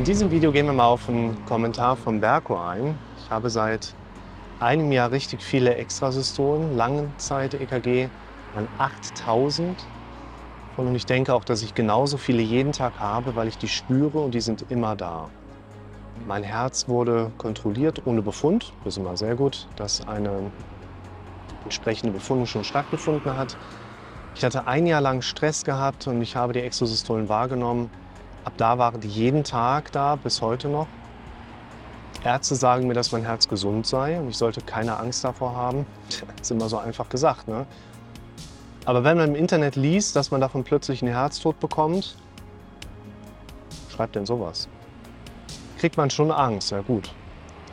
In diesem Video gehen wir mal auf einen Kommentar von Berko ein. Ich habe seit einem Jahr richtig viele Extrasystolen, Langzeit-EKG an 8000. Und ich denke auch, dass ich genauso viele jeden Tag habe, weil ich die spüre und die sind immer da. Mein Herz wurde kontrolliert ohne Befund. Das ist immer sehr gut, dass eine entsprechende Befundung schon stattgefunden hat. Ich hatte ein Jahr lang Stress gehabt und ich habe die Exosystolen wahrgenommen. Ab da waren die jeden Tag da, bis heute noch. Ärzte sagen mir, dass mein Herz gesund sei und ich sollte keine Angst davor haben. Das ist immer so einfach gesagt. Ne? Aber wenn man im Internet liest, dass man davon plötzlich einen Herztod bekommt, schreibt denn sowas? Kriegt man schon Angst, ja gut.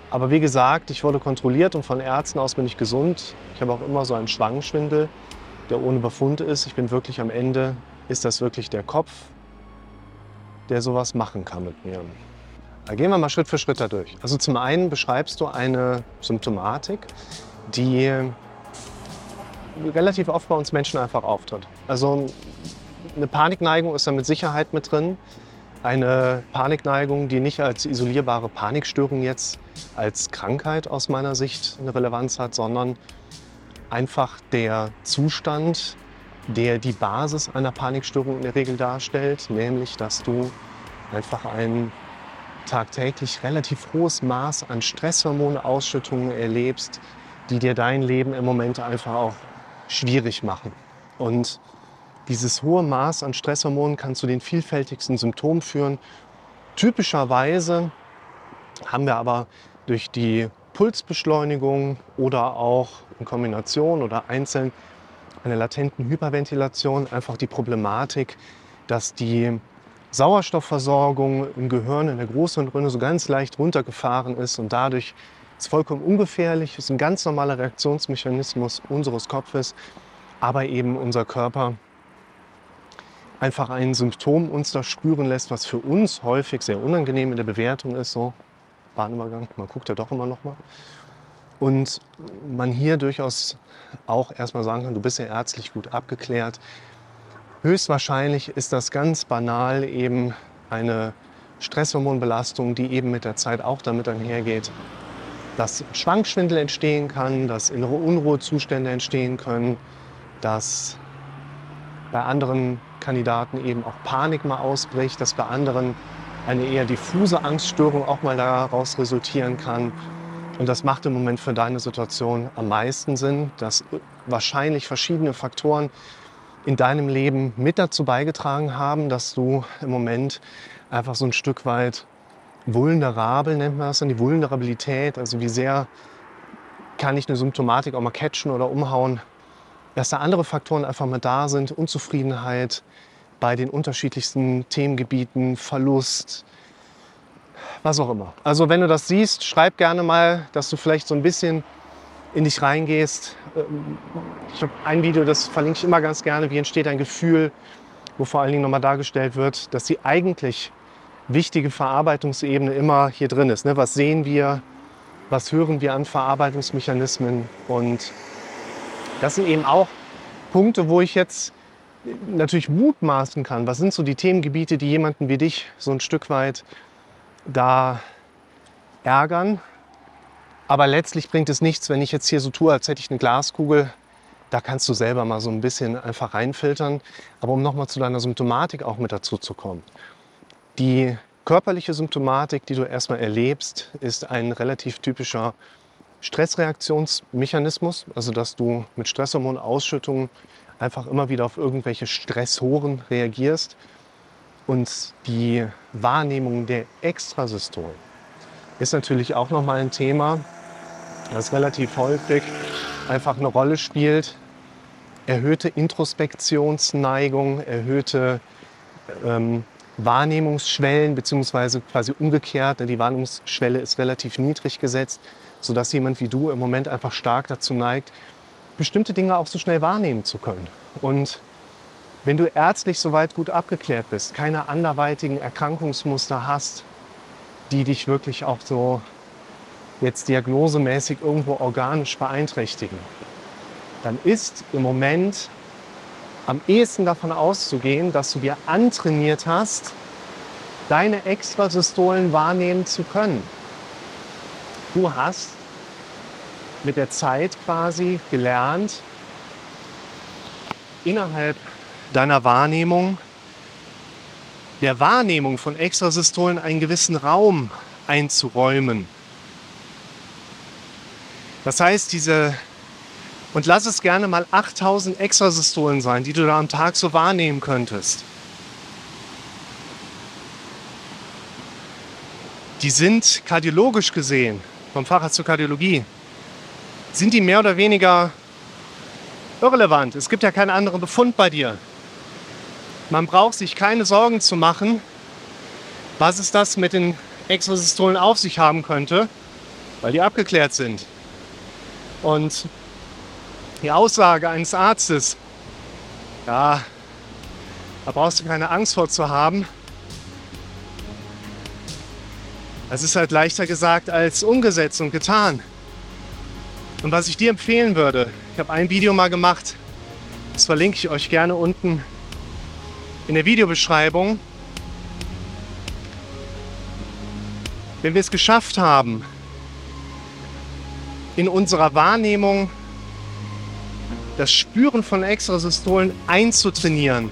Aber wie gesagt, ich wurde kontrolliert und von Ärzten aus bin ich gesund. Ich habe auch immer so einen Schwangenschwindel, der ohne Befund ist. Ich bin wirklich am Ende, ist das wirklich der Kopf, der sowas machen kann mit mir. Da gehen wir mal Schritt für Schritt da durch. Also zum einen beschreibst du eine Symptomatik, die relativ oft bei uns Menschen einfach auftritt. Also eine Panikneigung ist da mit Sicherheit mit drin. Eine Panikneigung, die nicht als isolierbare Panikstörung jetzt als Krankheit aus meiner Sicht eine Relevanz hat, sondern einfach der Zustand, der die Basis einer Panikstörung in der Regel darstellt, nämlich dass du einfach ein tagtäglich relativ hohes Maß an Stresshormoneausschüttungen erlebst, die dir dein Leben im Moment einfach auch schwierig machen. Und dieses hohe Maß an Stresshormonen kann zu den vielfältigsten Symptomen führen. Typischerweise haben wir aber durch die Pulsbeschleunigung oder auch in Kombination oder einzeln einer latenten Hyperventilation einfach die Problematik, dass die Sauerstoffversorgung im Gehirn in der Großhirnrinde so ganz leicht runtergefahren ist und dadurch ist vollkommen ungefährlich, ist ein ganz normaler Reaktionsmechanismus unseres Kopfes, aber eben unser Körper einfach ein Symptom uns da spüren lässt, was für uns häufig sehr unangenehm in der Bewertung ist. So, Bahnübergang, man guckt ja doch immer noch mal. Und man hier durchaus auch erstmal sagen kann, du bist ja ärztlich gut abgeklärt. Höchstwahrscheinlich ist das ganz banal eben eine Stresshormonbelastung, die eben mit der Zeit auch damit einhergeht, dass Schwankschwindel entstehen kann, dass innere Unruhezustände entstehen können, dass bei anderen Kandidaten eben auch Panik mal ausbricht, dass bei anderen eine eher diffuse Angststörung auch mal daraus resultieren kann. Und das macht im Moment für deine Situation am meisten Sinn, dass wahrscheinlich verschiedene Faktoren in deinem Leben mit dazu beigetragen haben, dass du im Moment einfach so ein Stück weit vulnerabel, nennt man das dann, die Vulnerabilität, also wie sehr kann ich eine Symptomatik auch mal catchen oder umhauen, dass da andere Faktoren einfach mal da sind, Unzufriedenheit bei den unterschiedlichsten Themengebieten, Verlust, was auch immer. Also wenn du das siehst, schreib gerne mal, dass du vielleicht so ein bisschen in dich reingehst. Ähm, ich habe ein Video, das verlinke ich immer ganz gerne, wie entsteht ein Gefühl, wo vor allen Dingen nochmal dargestellt wird, dass die eigentlich wichtige Verarbeitungsebene immer hier drin ist. Ne? Was sehen wir, was hören wir an Verarbeitungsmechanismen und das sind eben auch Punkte, wo ich jetzt natürlich mutmaßen kann. Was sind so die Themengebiete, die jemanden wie dich so ein Stück weit da ärgern? Aber letztlich bringt es nichts, wenn ich jetzt hier so tue, als hätte ich eine Glaskugel. Da kannst du selber mal so ein bisschen einfach reinfiltern. Aber um nochmal zu deiner Symptomatik auch mit dazu zu kommen. Die körperliche Symptomatik, die du erstmal erlebst, ist ein relativ typischer Stressreaktionsmechanismus, also dass du mit Stresshormonausschüttungen einfach immer wieder auf irgendwelche Stressoren reagierst. Und die Wahrnehmung der Extrasystolen ist natürlich auch nochmal ein Thema, das relativ häufig einfach eine Rolle spielt. Erhöhte Introspektionsneigung, erhöhte ähm, Wahrnehmungsschwellen, beziehungsweise quasi umgekehrt. Die Wahrnehmungsschwelle ist relativ niedrig gesetzt, sodass jemand wie du im Moment einfach stark dazu neigt, bestimmte Dinge auch so schnell wahrnehmen zu können. Und wenn du ärztlich soweit gut abgeklärt bist, keine anderweitigen Erkrankungsmuster hast, die dich wirklich auch so jetzt diagnosemäßig irgendwo organisch beeinträchtigen, dann ist im Moment am ehesten davon auszugehen, dass du dir antrainiert hast, deine Extrasystolen wahrnehmen zu können. Du hast mit der Zeit quasi gelernt, innerhalb deiner Wahrnehmung, der Wahrnehmung von Extrasystolen einen gewissen Raum einzuräumen. Das heißt, diese, und lass es gerne mal 8000 Extrasystolen sein, die du da am Tag so wahrnehmen könntest. Die sind kardiologisch gesehen, vom Facharzt zur Kardiologie, sind die mehr oder weniger irrelevant. Es gibt ja keinen anderen Befund bei dir. Man braucht sich keine Sorgen zu machen, was es das mit den Extrasystolen auf sich haben könnte, weil die abgeklärt sind. Und die Aussage eines Arztes, ja, da brauchst du keine Angst vor zu haben, das ist halt leichter gesagt als umgesetzt und getan. Und was ich dir empfehlen würde, ich habe ein Video mal gemacht, das verlinke ich euch gerne unten in der Videobeschreibung. Wenn wir es geschafft haben, in unserer Wahrnehmung das Spüren von Extrasystolen einzutrainieren,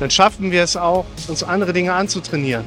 dann schaffen wir es auch, uns andere Dinge anzutrainieren.